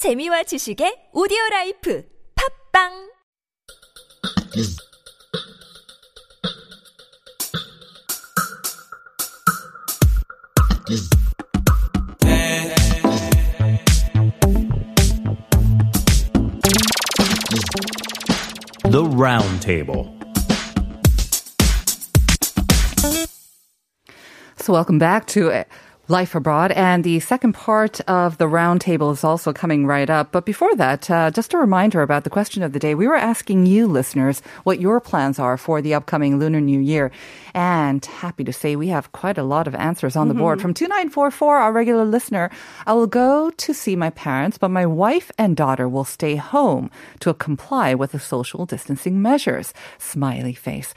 재미와 지식의 오디오 라이프 팝빵 The Round Table. So, welcome back to uh, Life Abroad. And the second part of the roundtable is also coming right up. But before that, uh, just a reminder about the question of the day. We were asking you, listeners, what your plans are for the upcoming Lunar New Year. And happy to say we have quite a lot of answers on the board. From 2944, our regular listener, I will go to see my parents, but my wife and daughter will stay home to comply with the social distancing measures. Smiley face.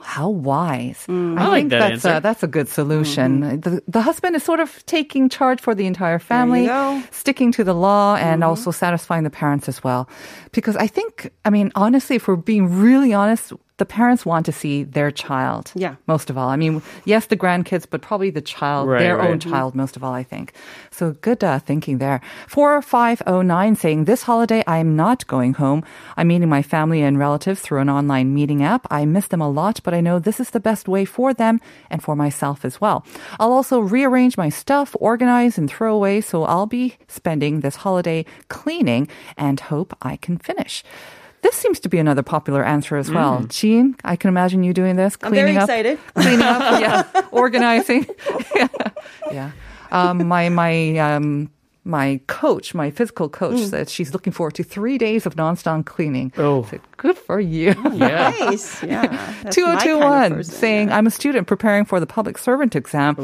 How wise. Mm. I like think that that's a, that's a good solution. Mm-hmm. The, the husband is sort of taking charge for the entire family, sticking to the law, and mm-hmm. also satisfying the parents as well. Because I think, I mean, honestly, if we're being really honest, the parents want to see their child. Yeah. Most of all. I mean, yes, the grandkids, but probably the child, Right, their right. own child, most of all, I think. So good uh, thinking there. 4509 saying, This holiday, I am not going home. I'm meeting my family and relatives through an online meeting app. I miss them a lot, but I know this is the best way for them and for myself as well. I'll also rearrange my stuff, organize, and throw away. So I'll be spending this holiday cleaning and hope I can finish. This seems to be another popular answer as well. Jean, I can imagine you doing this. I'm very cleaning up, excited. Cleaning up, yeah, organizing, yeah. yeah. Um, my my um, my coach, my physical coach, Mm. said she's looking forward to three days of nonstop cleaning. Oh. I said, good for you. Yeah. Nice. Yeah. That's kind of 2021 saying, yeah. I'm a student preparing for the public servant exam.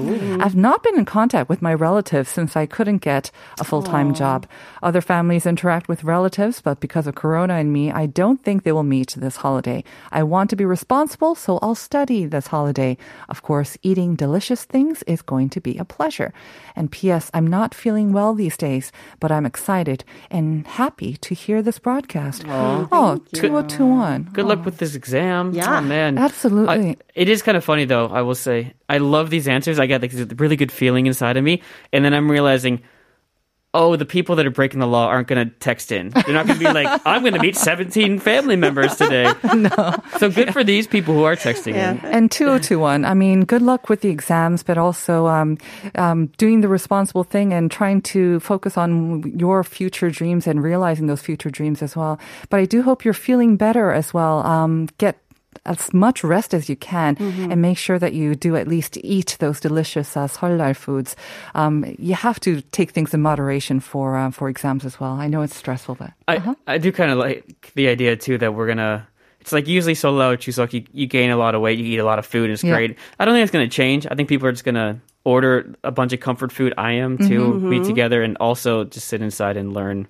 I've not been in contact with my relatives since I couldn't get a full time job. Other families interact with relatives, but because of Corona and me, I don't think they will meet this holiday. I want to be responsible, so I'll study this holiday. Of course, eating delicious things is going to be a pleasure. And P.S., I'm not feeling well these days, but I'm excited and happy to hear this broadcast. Oh, 2021. Good luck oh. with this exam. Yeah. Oh, man. Absolutely. I- it is kind of funny, though, I will say. I love these answers. I get like, this really good feeling inside of me. And then I'm realizing, oh, the people that are breaking the law aren't going to text in. They're not going to be like, I'm going to meet 17 family members today. no. So good for these people who are texting Yeah. in. And 2021, I mean, good luck with the exams, but also um, um, doing the responsible thing and trying to focus on your future dreams and realizing those future dreams as well. But I do hope you're feeling better as well. Um, get as much rest as you can and make sure that you do at least eat those delicious uh, 설날 foods. Um, you have to take things in moderation for uh, for exams as well. I know it's stressful, but I, I do kind of like the idea too that we're gonna. It's like usually solo chuseok, you, you gain a lot of weight, you eat a lot of food, it's Yeah. great. I don't think it's gonna change. I think people are just gonna order a bunch of comfort food. I am to meet together and also just sit inside and learn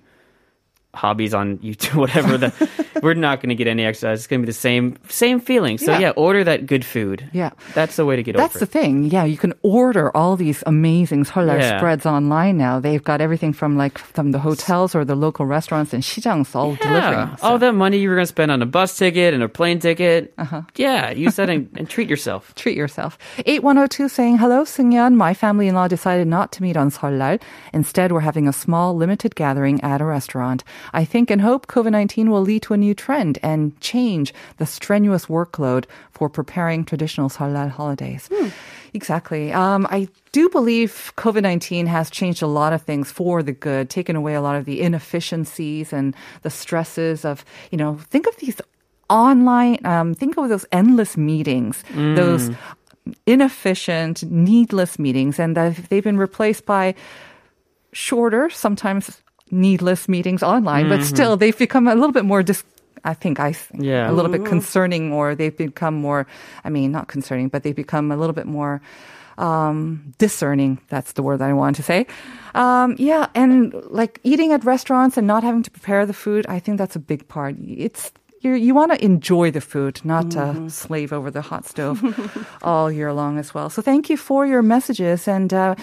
hobbies on YouTube, whatever. That we're not gonna get any exercise. It's gonna be the same same feeling. So Yeah. yeah, order that good food. Yeah. that's the way to get That's over the thing. Yeah, you can order all these amazing 설날 Yeah. spreads online now. They've got everything from like from the hotels or the local restaurants and 시장's all delivering. Yeah, all that money you were gonna spend on a bus ticket and a plane ticket. Uh-huh. Yeah, use that and, and treat yourself. Treat yourself. 8102 saying, Hello, Sungyeon. My family in law decided not to meet on Seollal. Instead, we're having a small, limited gathering at a restaurant. I think and hope COVID 19 will lead to a new trend and change the strenuous workload for preparing traditional Seollal holidays. Exactly. Um, I do believe COVID 19 has changed a lot of things for the good, taken away a lot of the inefficiencies and the stresses of, you know, think of these online, um, think of those endless meetings, those inefficient, needless meetings, and they've, they've been replaced by shorter, sometimes needless meetings online, but still they've become a little bit more dis- I think I think Yeah. a little bit concerning or they've become more I mean not concerning, but they've become a little bit more um, discerning. That's the word that I want to say. Um, yeah, and like eating at restaurants and not having to prepare the food, I think that's a big part. It's you you want to enjoy the food, not uh, slave over the hot stove all year long as well. So thank you for your messages and uh,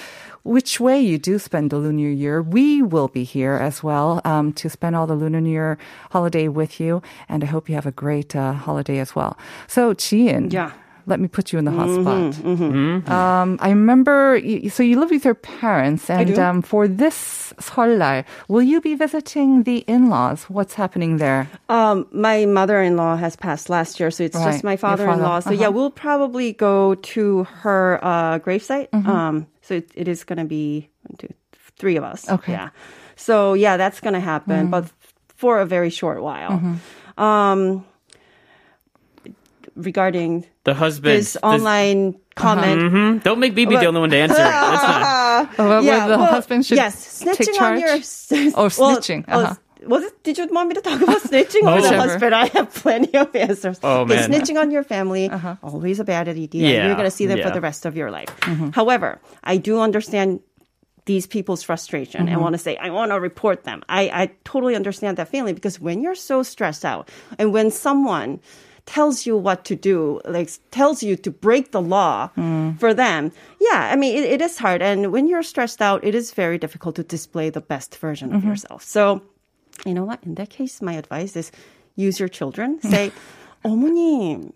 which way you do spend the Lunar Year. We will be here as well um, to spend all the Lunar New Year holiday with you, and I hope you have a great uh, holiday as well. So, Jian, Yeah. Let me put you in the hot spot. Mm-hmm. Um, I remember, so you live with your parents, and um, for this 설날, will you be visiting the in-laws? What's happening there? Um, my mother-in-law has passed last year, so it's Right. just my father. father-in-law. So yeah, Uh-huh. we'll probably go to her uh, gravesite. Mm-hmm. Um, so it, it is going to be one, two, three of us. Okay. Mm. Yeah. So yeah, that's going to happen, but for a very short while. Mm-hmm. Um, regarding The husband. this online comment. Mhm. Don't make me be the only one to answer it. That's not. Oh, where the well, husband should yes, snitching take charge? on your Or snitching, oh, uh-huh. was it? Did you want me to talk about snitching or the husband? I have plenty of answers. Oh, Okay, man. snitching on your family Uh-huh. always a bad idea. Yeah, You're going to see them for the rest of your life. Mm-hmm. However, I do understand these people's frustration Mm-hmm. and want to say, I want to report them. I, I totally understand that feeling because when you're so stressed out and when someone tells you what to do, like tells you to break the law Mm. for them, yeah, I mean, it, it is hard. And when you're stressed out, it is very difficult to display the best version Mm-hmm. of yourself. So, you know what? In that case, my advice is use your children. Say, 어머님,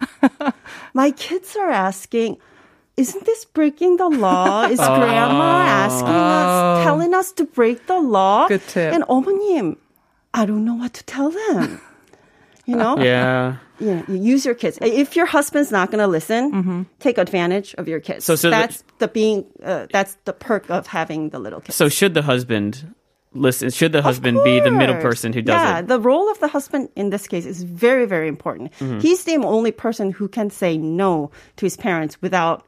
my kids are asking, isn't this breaking the law? Is grandma asking us, telling us to break the law? Good tip. And 어머님, I don't know what to tell them. You know? Yeah. Know, you use your kids. If your husband's not going to listen, take advantage of your kids. So- so that's the, being. Uh, that's the perk of having the little kids. So should the husband listen? Should the husband be the middle person who does yeah, it? the role of the husband in this case is very, very important. Mm-hmm. He's the only person who can say no to his parents without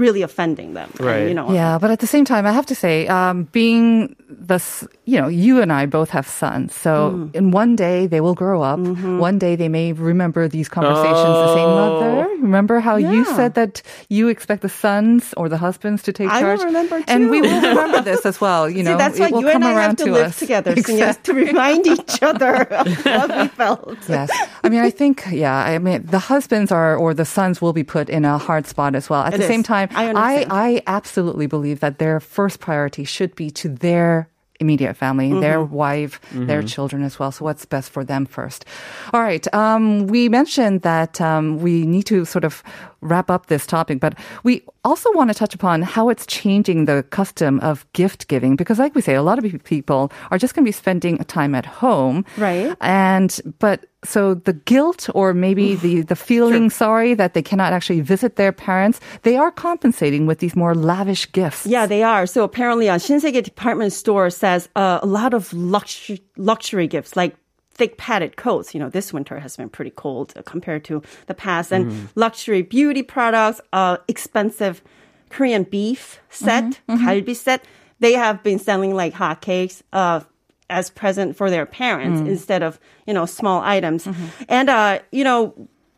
really offending them. And, Right. you know. Yeah, but at the same time, I have to say, um, being the, you know, you and I both have sons. So Mm. in one day they will grow up. Mm-hmm. One day they may remember these conversations and say, Oh. mother, remember how you said that you expect the sons or the husbands to take I will charge? remember And we will remember this as well. You know, See, that's it why will you and come I around have to, to live us. together, Exactly. Sinya's, to remind each other of what we felt. yes. I mean, I think, yeah, I mean, the husbands are, or the sons will be put in a hard spot as well. At It the is. same time, I I. I absolutely believe that their first priority should be to their immediate family, their Mm-hmm. wife, their children as well. So what's best for them first? All right. Um, we mentioned that um, we need to sort of wrap up this topic, but we also want to touch upon how it's changing the custom of gift giving because, like we say, a lot of people are just going to be spending time at home, Right. And but so the guilt or maybe the the feeling sorry that they cannot actually visit their parents, they are compensating with these more lavish gifts. Yeah, they are. So apparently, a Shinsegae department store says uh, a lot of luxury luxury gifts like thick padded coats. You know, this winter has been pretty cold uh, compared to the past, and luxury beauty products, uh, expensive Korean beef set, galbi set. They have been selling like hotcakes. Uh, as present for their parents instead of you know small items, and uh, you know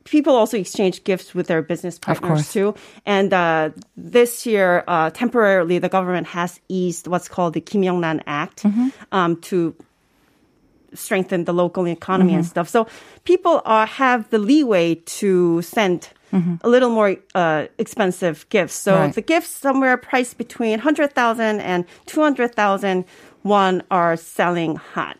people also exchange gifts with their business partners too. And uh, this year, uh, temporarily, the government has eased what's called the Kim Young-ran Act um, to strengthen the local economy and stuff. So people are have the leeway to send. A little more uh, expensive gifts. So Right. the gifts somewhere priced between 100,000 and 200,000 won are selling hot.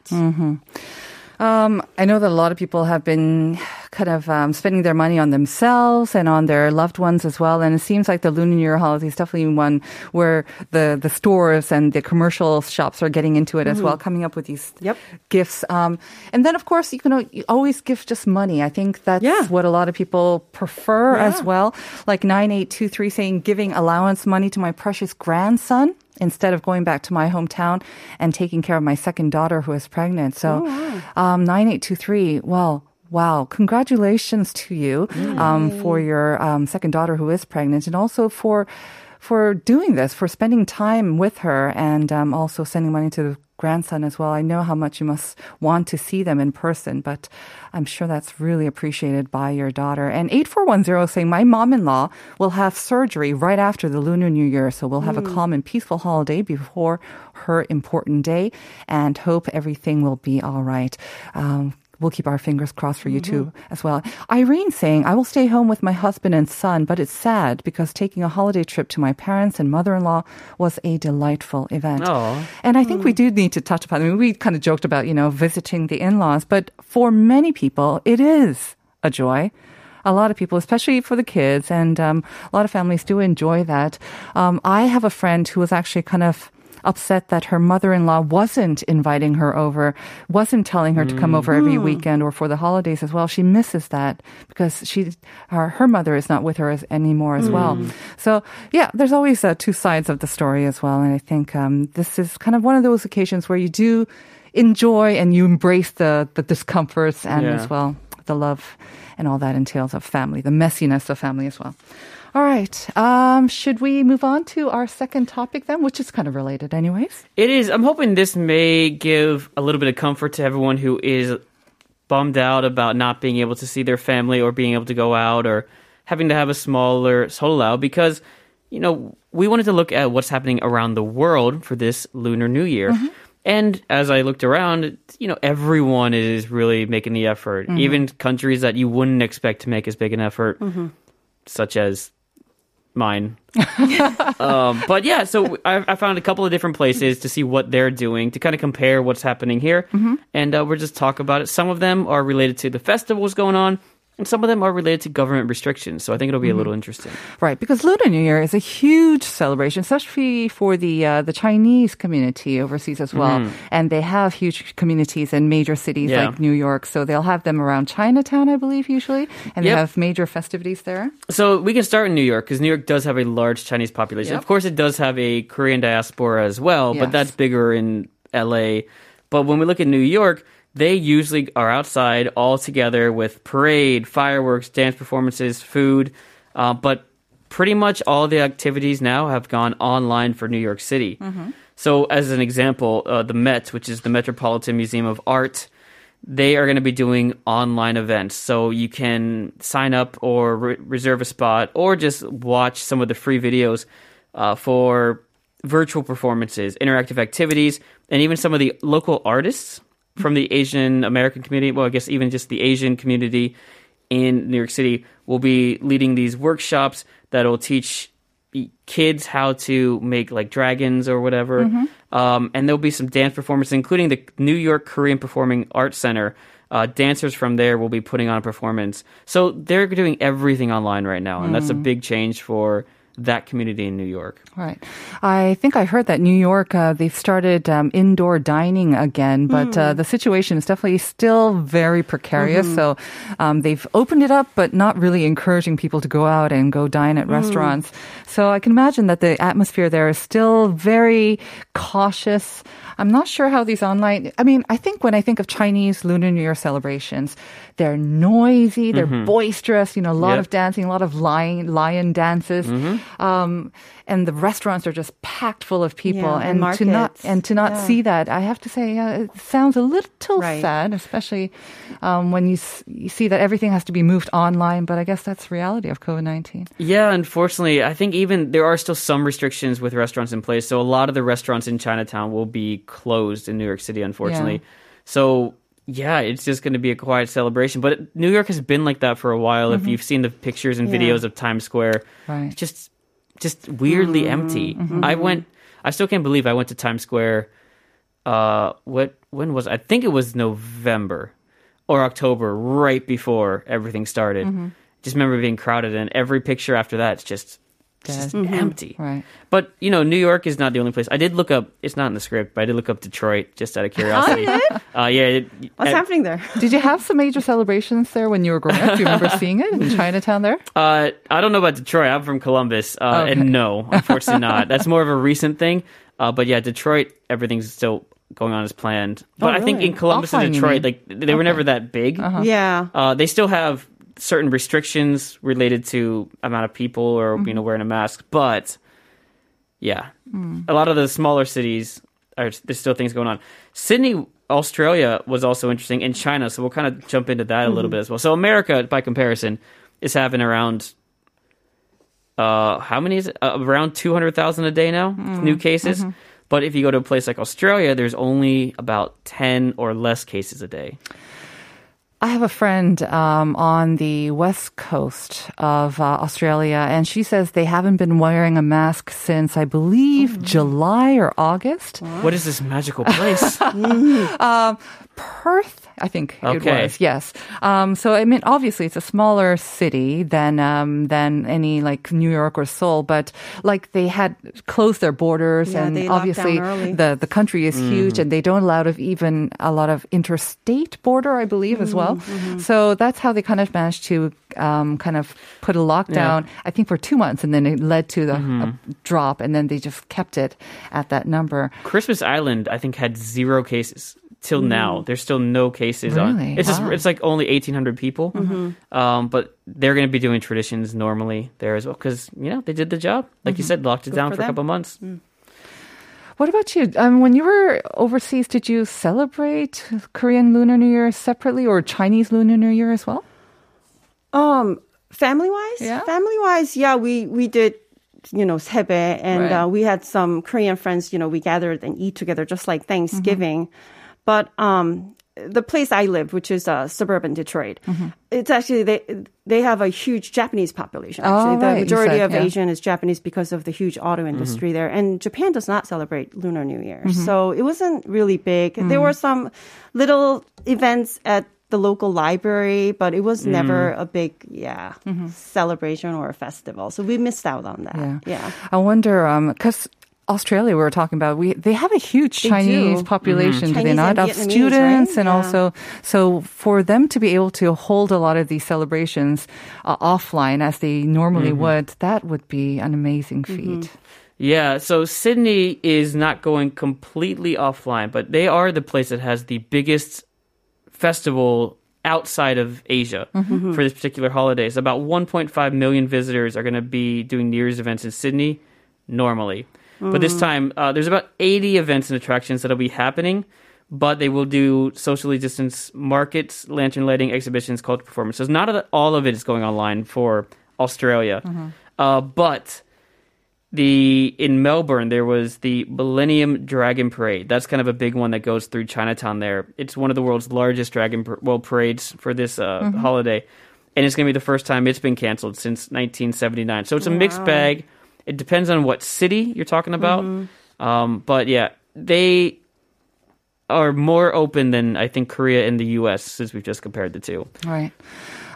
Um, I know that a lot of people have been kind of um, spending their money on themselves and on their loved ones as well. And it seems like the Lunar New Year holiday is definitely one where the, the stores and the commercial shops are getting into it as well, coming up with these Yep. gifts. Um, and then, of course, you can you always give just money. I think that's Yeah. what a lot of people prefer as well. Like 9823 saying, giving allowance money to my precious grandson instead of going back to my hometown and taking care of my second daughter who is pregnant. So, um, 9823, well, Wow, congratulations to you um, for your um, second daughter who is pregnant, and also for for doing this, for spending time with her, and um, also sending money to the grandson as well. I know how much you must want to see them in person, but I'm sure that's really appreciated by your daughter. And 8410 saying, My mom in law will have surgery right after the Lunar New Year, so we'll have a calm and peaceful holiday before her important day and hope everything will be all right. Um, We'll keep our fingers crossed for you too as well. Irene saying, I will stay home with my husband and son, but it's sad because taking a holiday trip to my parents and mother-in-law was a delightful event. Aw. And I think we do need to touch upon, I mean, we kind of joked about, you know, visiting the in-laws, but for many people, it is a joy. a lot of people, especially for the kids, and um, a lot of families do enjoy that. Um, I have a friend who was actually kind of upset that her mother-in-law wasn't inviting her over, wasn't telling her to come over every weekend or for the holidays as well. She misses that because she, her, her mother is not with her as, anymore as well. So yeah, there's always uh, two sides of the story as well. And I think um, this is kind of one of those occasions where you do enjoy and you embrace the, the discomforts and Yeah. as well the love and all that entails of family, the messiness of family as well. All right. Um, should we move on to our second topic then, which is kind of related, anyways? It is. I'm hoping this may give a little bit of comfort to everyone who is bummed out about not being able to see their family or being able to go out or having to have a smaller Seollal because you know we wanted to look at what's happening around the world for this lunar new year mm-hmm. and as i looked around you know everyone is really making the effort mm-hmm. even countries that you wouldn't expect to make as big an effort mm-hmm. such as mine. Um, but yeah, so I, I found a couple of different places to see what they're doing to kind of compare what's happening here, and uh, we'll just talk about it. Some of them are related to the festivals going on, and some of them are related to government restrictions. So I think it'll be a little interesting. Right, because Lunar New Year is a huge celebration, especially for the uh, the Chinese community overseas as well. And they have huge communities in major cities Yeah. like New York, so they'll have them around Chinatown, I believe, usually, and they have major festivities there. So we can start in New York because New York does have a large Chinese population. Yep. Of course, it does have a Korean diaspora as well, but that's bigger in LA. But when we look at New York, they usually are outside all together with parade, fireworks, dance performances, food. Uh, but pretty much all the activities now have gone online for New York City. So, as an example, uh, the Met, which is the Metropolitan Museum of Art, they are going to be doing online events. So you can sign up or re- reserve a spot or just watch some of the free videos uh, for virtual performances, interactive activities, and even some of the local artists from the Asian American community. Well, I guess even just the Asian community in New York City will be leading these workshops that will teach kids how to make like dragons or whatever. Um, and there'll be some dance performances, including the New York Korean Performing Arts Center. Uh, dancers from there will be putting on a performance. So they're doing everything online right now, and that's a big change for that community in New York. Right. I think I heard that New York, uh, they've started um, indoor dining again, but uh, the situation is definitely still very precarious. So um, they've opened it up, but not really encouraging people to go out and go dine at restaurants. So I can imagine that the atmosphere there is still very cautious. I'm not sure how these online, I mean, I think when I think of Chinese Lunar New Year celebrations, they're noisy, they're boisterous, you know, a lot Yep. of dancing, a lot of lion, lion dances. Um, and the restaurants are just packed full of people. Yeah, and and to not, and to not Yeah. see that, I have to say, uh, it sounds a little Right. sad, especially um, when you, s- you see that everything has to be moved online. But I guess that's reality of COVID 19. Yeah, unfortunately, I think even there are still some restrictions with restaurants in place. So a lot of the restaurants in Chinatown will be closed in New York City, unfortunately. So yeah, it's just going to be a quiet celebration. But New York has been like that for a while. If you've seen the pictures and Yeah. videos of Times Square, Right. it's just just weirdly mm-hmm. empty. Mm-hmm. I went. I still can't believe I went to Times Square. Uh, what when was I think it was November or October, right before everything started. Mm-hmm. Just remember being crowded, and every picture after that, it's just it's just empty. Right. But you know, New York is not the only place. I did look up. It's not in the script, but I did look up Detroit just out of curiosity. uh, yeah. It, What's uh, happening there? Did you have some major celebrations there when you were growing up? Do you remember seeing it in Chinatown there? Uh, I don't know about Detroit. I'm from Columbus, uh, Okay. and no, unfortunately not. That's more of a recent thing. Uh, but yeah, Detroit, everything's still going on as planned. But I think in Columbus Offline, and Detroit, like they were never that big. Yeah. Uh, they still have certain restrictions related to amount of people or you mm-hmm. know wearing a mask, but yeah, mm. a lot of the smaller cities are there's still things going on. Sydney, Australia was also interesting, and China. So we'll kind of jump into that a little mm-hmm. bit as well. So America, by comparison, is having around. Uh, how many is it? Uh, around 200,000 a day now, mm-hmm. new cases. But if you go to a place like Australia, there's only about 10 or less cases a day. I have a friend um, on the west coast of uh, Australia, and she says they haven't been wearing a mask since, I believe, July or August. What is this magical place? Perth, I think it was. Yes. Um, so I mean, obviously, it's a smaller city than um, than any like New York or Seoul, but like they had closed their borders, Yeah, and obviously the the country is huge, and they don't allow of even a lot of interstate border, I believe, as well. Mm-hmm, So that's how they kind of managed to um, kind of put a lockdown. I think for two months, and then it led to the Mm-hmm. a drop, and then they just kept it at that number. Christmas Island, I think, had zero cases till now. There's still no cases on. Really? It's just it's like only 1,800 people, um, but they're going to be doing traditions normally there as well because you know they did the job. Like you said, locked it Good down for for, a couple months. What about you? Um, when you were overseas, did you celebrate Korean Lunar New Year separately or Chinese Lunar New Year as well? Um, family wise, Yeah? family wise, yeah, we we did. You know, sebe, and Right. uh, we had some Korean friends. You know, we gathered and eat together, just like Thanksgiving. But um, the place I lived, which is uh, suburban Detroit, mm-hmm. it's actually they they have a huge Japanese population. Oh, Actually, the right, you majority said, of yeah. Asian is Japanese because of the huge auto mm-hmm. industry there, and Japan does not celebrate Lunar New Year, mm-hmm. so it wasn't really big. There mm. were some little events at the local library, but it was mm. never a big, yeah, celebration or a festival. So we missed out on that. Yeah. Yeah. I wonder, um, because Australia, we were talking about, we they have a huge They Chinese do. population, do they not? Of Vietnamese, students, right? and Yeah. also, so for them to be able to hold a lot of these celebrations uh, offline as they normally mm-hmm. would, that would be an amazing mm-hmm. feat. Yeah, so Sydney is not going completely offline, but they are the place that has the biggest festival outside of Asia mm-hmm. for this particular holidays. About 1.5 million visitors are going to be doing New Year's events in Sydney normally. But this time, uh, there's about 80 events and attractions that'll be happening, but they will do socially distanced markets, lantern lighting, exhibitions, cultural performances. Not all of it is going online for Australia. Uh, but the in Melbourne there was the Millennium Dragon Parade. That's kind of a big one that goes through Chinatown there. It's one of the world's largest dragon well parades for this uh, holiday. And it's going to be the first time it's been canceled since 1979. So it's a mixed bag. It depends on what city you're talking about. Um, but yeah, they are more open than I think Korea and the US since we've just compared the two. Right.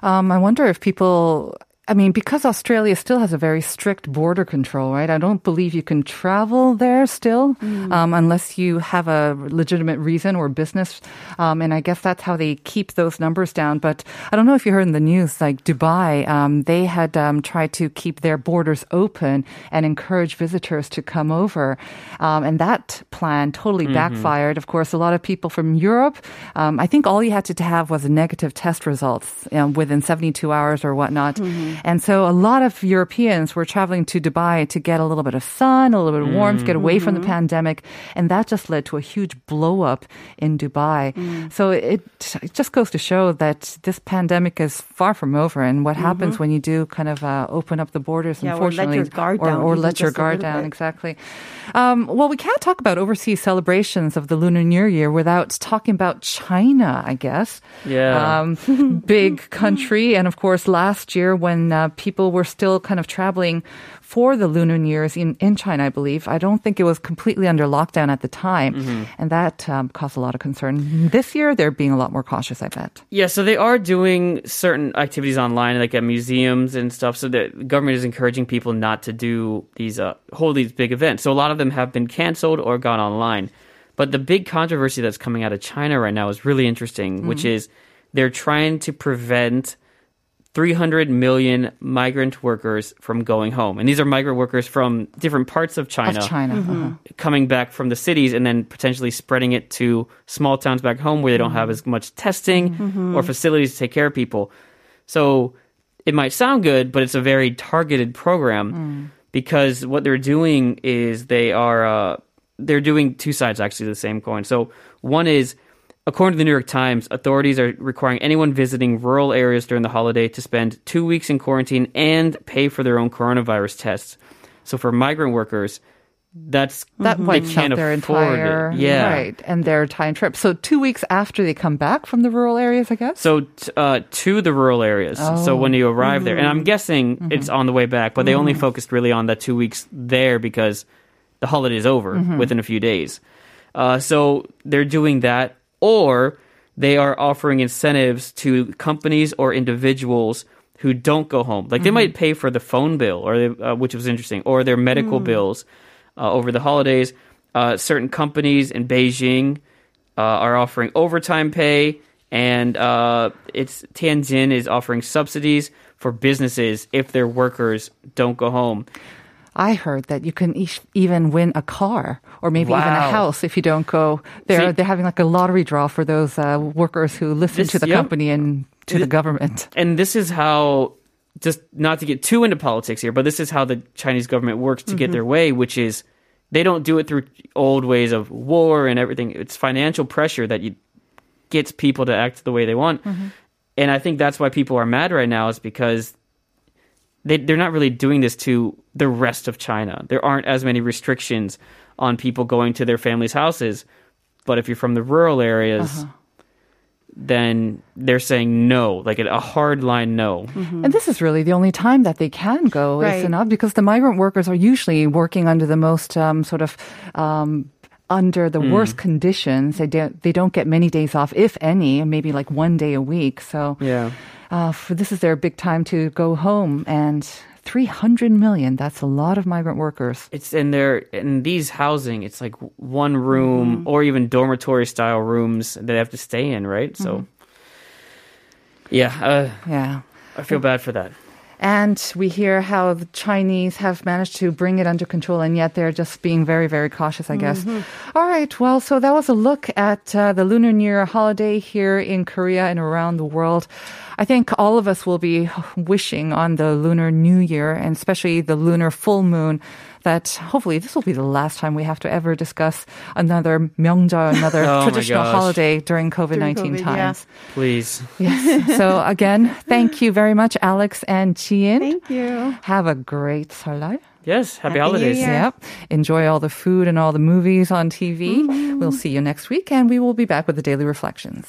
Um, I wonder if people. I mean, because Australia still has a very strict border control, right? I don't believe you can travel there still um, unless you have a legitimate reason or business. Um, and I guess that's how they keep those numbers down. But I don't know if you heard in the news, like Dubai, um, they had um, tried to keep their borders open and encourage visitors to come over. Um, and that plan totally backfired. Of course, a lot of people from Europe, um, I think all you had to have was a negative test results within 72 hours or whatnot. And so a lot of Europeans were traveling to Dubai to get a little bit of sun, a little bit of warmth, get away from the pandemic. And that just led to a huge blow up in Dubai. So it, it just goes to show that this pandemic is far from over. And what happens when you do kind of uh, open up the borders, Yeah, or let unfortunately, your guard or, down or let your guard down, bit. exactly. Um, well, we can't talk about overseas celebrations of the Lunar New Year without talking about China, I guess. Yeah. Um, big country. And of course, last year when uh, people were still kind of traveling for the Lunar New Year's in, in China, I believe, I don't think it was completely under lockdown at the time. Mm-hmm. And that um, caused a lot of concern. This year, they're being a lot more cautious, I bet. Yeah, so they are doing certain activities online, like at museums and stuff. So the government is encouraging people not to do these, uh, hold these big events. So a lot of them have been canceled or gone online. But the big controversy that's coming out of China right now is really interesting, which is they're trying to prevent 300 million migrant workers from going home. And these are migrant workers from different parts of China, Of China. uh-huh. coming back from the cities and then potentially spreading it to small towns back home where they don't have as much testing or facilities to take care of people. So it might sound good, but it's a very targeted program because what they're doing is they are uh, they're doing two sides actually of the same coin. So one is According to the New York Times, authorities are requiring anyone visiting rural areas during the holiday to spend two weeks in quarantine and pay for their own coronavirus tests. So for migrant workers, that's That they wipes can't their afford entire it. Yeah. right and their time trip. So two weeks after they come back from the rural areas, I guess. So t- uh, to the rural areas. So when you arrive there, and I'm guessing it's on the way back, but they only focused really on the two weeks there because the holiday is over within a few days. Uh, so they're doing that, or they are offering incentives to companies or individuals who don't go home. Like they might pay for the phone bill, or they, uh, which was interesting, or their medical bills uh, over the holidays. Uh, certain companies in Beijing uh, are offering overtime pay, and uh, it's Tianjin is offering subsidies for businesses if their workers don't go home. I heard that you can e- even win a car or maybe even a house if you don't go. They're See- they're having like a lottery draw for those uh, workers who listen This- to the yep. company and to the government. and this is how just not to get too into politics here but this is how the chinese government works to get their way which is they don't do it through old ways of war and everything it's financial pressure that you, gets people to act the way they want and i think that's why people are mad right now is because they, they're not really doing this to the rest of china there aren't as many restrictions on people going to their families houses but if you're from the rural areas then they're saying no, like a hard line no. And this is really the only time that they can go, Right. isn't it? Because the migrant workers are usually working under the most um, sort of um, under the worst conditions. They don't they don't get many days off, if any, maybe like one day a week. So Yeah. uh, for this is their big time to go home and. 300 million. That's a lot of migrant workers. It's in there in these housing, it's like one room or even dormitory style rooms that they have to stay in, right? So Yeah, uh, Yeah. I feel bad for that. And we hear how the Chinese have managed to bring it under control, and yet they're just being very, very cautious, I guess. All right. Well, so that was a look at uh, the Lunar New Year holiday here in Korea and around the world. I think all of us will be wishing on the Lunar New Year, and especially the lunar full moon, that hopefully this will be the last time we have to ever discuss another Myeongjeol, another Oh traditional holiday during COVID 19 COVID, yeah. times. Please. Yes. So again, thank you very much, Alex and Chien. Thank you. Have a great Seollal. Yes, happy, Happy holidays. Year. Yep. Enjoy all the food and all the movies on TV. Mm-hmm. We'll see you next week, and we will be back with the daily reflections.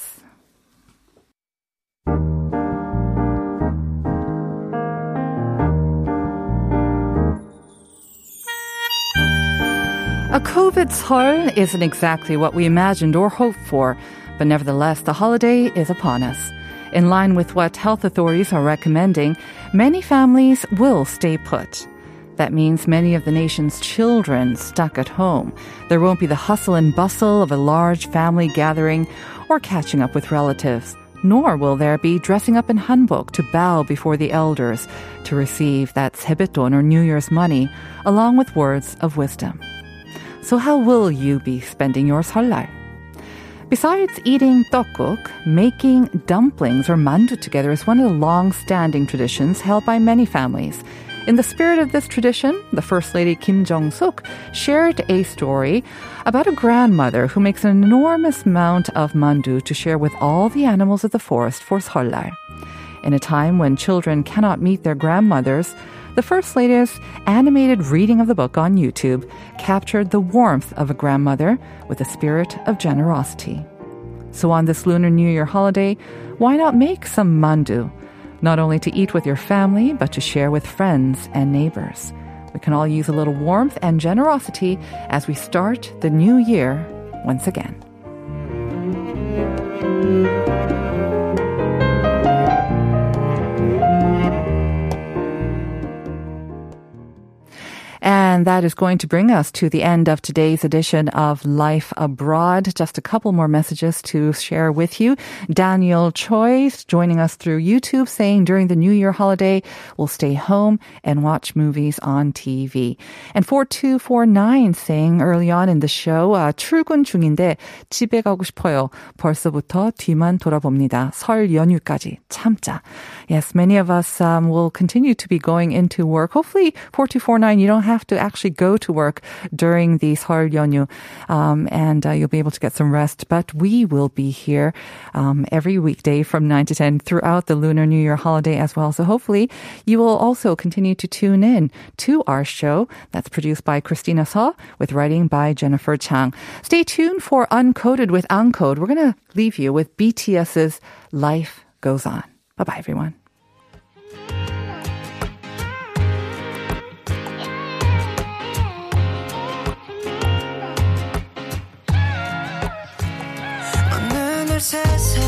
A COVID Seoll isn't exactly what we imagined or hoped for, but nevertheless, the holiday is upon us. In line with what health authorities are recommending, many families will stay put. That means many of the nation's children stuck at home. There won't be the hustle and bustle of a large family gathering or catching up with relatives. Nor will there be dressing up in hanbok to bow before the elders to receive that sebeton or New Year's money, along with words of wisdom. So how will you be spending your 설날? Besides eating tteokguk, making dumplings or mandu together is one of the long-standing traditions held by many families. In the spirit of this tradition, the First Lady Kim Jung-sook shared a story about a grandmother who makes an enormous amount of mandu to share with all the animals of the forest for 설날. In a time when children cannot meet their grandmothers, the First Lady's animated reading of the book on YouTube captured the warmth of a grandmother with a spirit of generosity. So on this Lunar New Year holiday, why not make some mandu? Not only to eat with your family, but to share with friends and neighbors. We can all use a little warmth and generosity as we start the new year once again. Yeah. And that is going to bring us to the end of today's edition of Life Abroad. Just a couple more messages to share with you. Daniel Choi joining us through YouTube saying during the New Year holiday, we'll stay home and watch movies on TV. And 4249 saying early on in the show, uh, 출근 중인데 집에 가고 싶어요. 벌써부터 뒤만 돌아봅니다. 설 연휴까지 참자. Yes, many of us um, will continue to be going into work. Hopefully, 4249, you don't have to actually go to work during the Seoul Yeonyu, um, and uh, you'll be able to get some rest. But we will be here um, every weekday from 9 to 10 throughout the Lunar New Year holiday as well. So hopefully you will also continue to tune in to our show that's produced by Christina Saw with writing by Jennifer Chang. Stay tuned for Uncoded with Uncode. We're going to leave you with BTS's Life Goes On. Bye bye, everyone. success